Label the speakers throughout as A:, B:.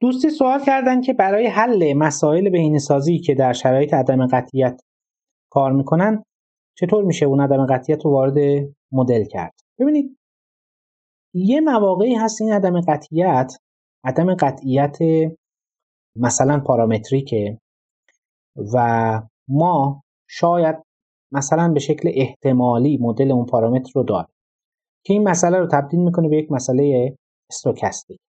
A: دوستی سوال کردن که برای حل مسائل بهینه‌سازی که در شرایط عدم قطعیت کار می‌کنن چطور میشه اون عدم قطعیت رو وارد مدل کرد؟ ببینید یه مواقعی هست این عدم قطعیت. عدم قطعیت مثلا پارامتریکه و ما شاید مثلا به شکل احتمالی مدل اون پارامتر رو داریم که این مسئله رو تبدیل می‌کنه به یک مسئله استوکستیک.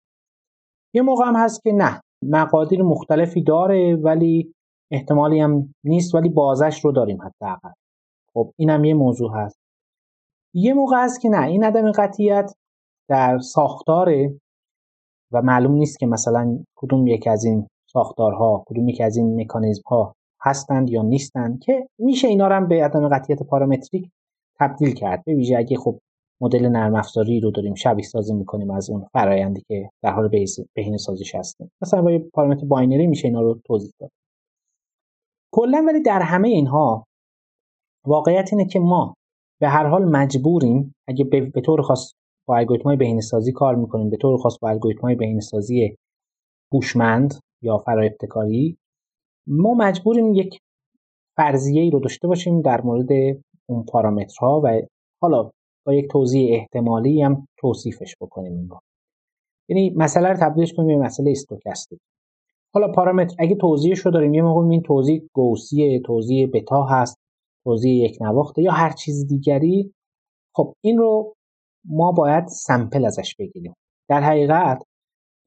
A: یه موقع هم هست که نه مقادیر مختلفی داره ولی احتمالی هم نیست ولی بازش رو داریم حداقل. خب اینم یه موضوع هست. یه موقع هست که نه این عدم قطعیت در ساختاره و معلوم نیست که مثلا کدوم یک از این ساختارها کدوم یک از این مکانیزم ها هستند یا نیستند که میشه اینا رو هم به عدم قطعیت پارامتریک تبدیل کرد. به ویژه اگه خب مدل نرم افزاری رو داریم شبیه سازی می‌کنیم از اون فرایندی که در حال بهینه سازیش هستیم. مثلا با پارامتر binary میشه اینا رو توضیح داد. کلا ولی در همه اینها واقعیت اینه که ما به هر حال مجبوریم اگه به طور خاص با الگوریتم های بهینه سازی کار می‌کنیم به طور خاص با الگوریتم های بهینه سازی هوشمند یا فرا ما مجبوریم یک فرضیه ای رو داشته باشیم در مورد اون پارامترها و حالا با یک توضیح احتمالی هم توصیفش بکنیم این یعنی مسئله رو تبدیلش کنیم به مسئله استوکستیک حالا پارامتر اگه توضیحش رو داریم یه موقع این توضیح گوسیه توضیح بتا هست توضیح یک نواخته یا هر چیز دیگری. خب این رو ما باید سمپل ازش بگیریم. در حقیقت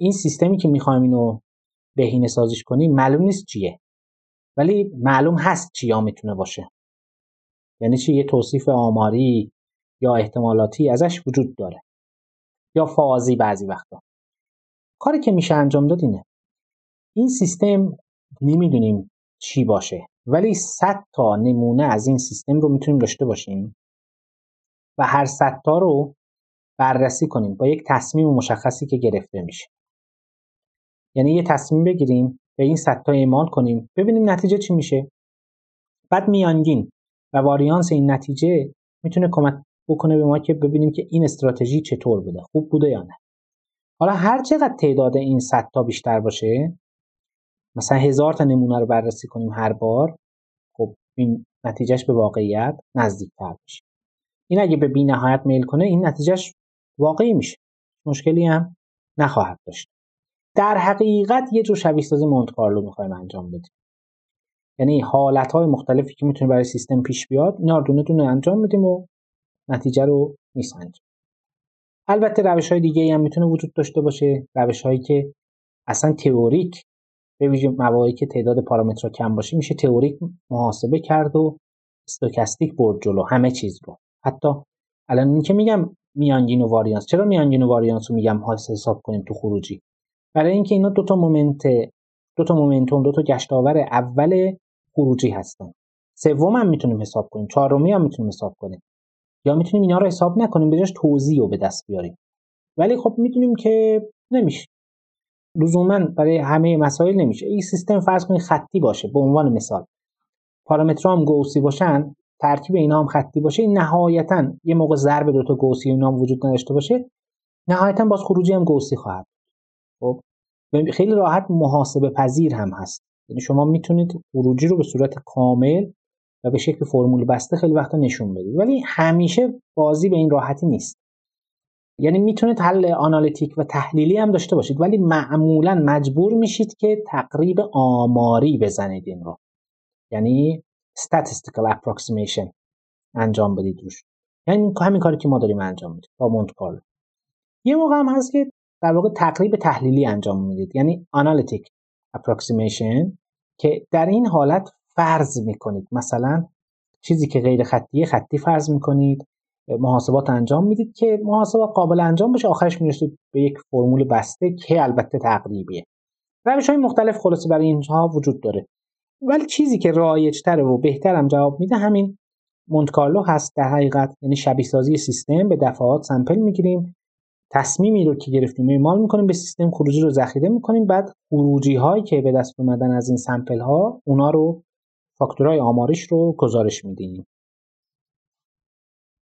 A: این سیستمی که می‌خوایم اینو بهینه سازیش کنیم معلوم نیست چیه. ولی معلوم هست چیا می‌تونه باشه. یعنی چی؟ یه توصیف آماری یا احتمالاتی ازش وجود داره. یا فازی بعضی وقتا. کاری که میشه انجام داد اینه. این سیستم نمی‌دونیم چی باشه ولی 100 تا نمونه از این سیستم رو می‌تونیم داشته باشیم و هر 100 تا رو بررسی کنیم با یک تصمیم مشخصی که گرفته میشه. یعنی یه تصمیم بگیریم به این 100 تا اعمال کنیم ببینیم نتیجه چی میشه. بعد میانگین و واریانس این نتیجه می‌تونه کمک بکنه به ما که ببینیم که این استراتژی چطور بوده خوب بوده یا نه. حالا هر چقدر تعداد این 100 تا بیشتر باشه مثلا هزار تا نمونه رو بررسی کنیم هر بار خب این نتیجهش به واقعیت نزدیکتر میشه. این اگه به بی نهایت میل کنه این نتیجهش واقعی میشه. مشکلی هم نخواهد داشت. در حقیقت یه جور شبیه سازی مونت کارلو می‌خوایم انجام بدیم. یعنی حالت های مختلفی که می‌تونه برای سیستم پیش بیاد اینا دونه دونه انجام میدیم و نتیجه رو میسنجیم البته روش های دیگه هم می‌تونه وجود داشته باشه. روش هایی که اصلا تئوریک به ویژه مواقعی که تعداد پارامترها کم باشه میشه تئوریک محاسبه کرد و stochastic برد جلو همه چیز رو. حتی الان این که میگم میانگین و واریانس چرا میانگین و واریانس رو میگم حساب کنیم تو خروجی؟ برای اینکه اینا دو تا moment دو تا momentum دو تا گشتاور اول خروجی هستن. سوم هم می‌تونیم حساب کنیم. چهارمی هم می‌تونیم حساب کنیم. یا می‌تونیم اینا رو حساب نکنیم یه توزیع رو به دست بیاریم. ولی خب می‌دونیم که نمیشه. لزوما برای همه مسائل نمیشه. این سیستم فرض کنید خطی باشه به عنوان مثال. پارامترها هم گوسی باشن ترکیب اینا هم خطی باشه این نهایتا یه موقع ضرب دو تا گوسی اینا هم وجود نداشته باشه نهایتا باز خروجی هم گوسی خواهد خب؟ خیلی راحت محاسبه پذیر هم هست. یعنی شما می‌تونید خروجی رو به صورت کامل و به شکل فرمول بسته خیلی وقتا نشون بدید ولی همیشه بازی به این راحتی نیست. یعنی می‌تونید حل آنالیتیک و تحلیلی هم داشته باشید ولی معمولا مجبور میشید که تقریب آماری بزنید این رو. یعنی statistical approximation انجام بدید روش. یعنی همین کاری که ما داریم انجام میدیم با مونت کارلو. یه موقع هم هست که در واقع تقریب تحلیلی انجام می‌دید. یعنی آنالیتیک approximation که در این حالت فرض می‌کنید. مثلا چیزی که غیر خطیه خطی فرض می‌کنید. محاسبات انجام می‌دید که محاسبات قابل انجام باشه آخرش می‌رسید به یک فرمول بسته که البته تقریبیه. روش های مختلف خلاصه برای اینها وجود داره. ولی چیزی که رایجتره و بهترم جواب میده همین. مونتکارلو هست در حقیقت. یعنی شبیه سازی سیستم به دفعات سمپل می‌گیریم. تصمیمی رو که گرفتیم اعمال می‌کنیم به سیستم خروجی رو ذخیره می‌کنیم. بعد خروجی هایی که به دست اومدن از این سمپل ها اونا رو فاکتورهای آماریش رو گزارش میدیم.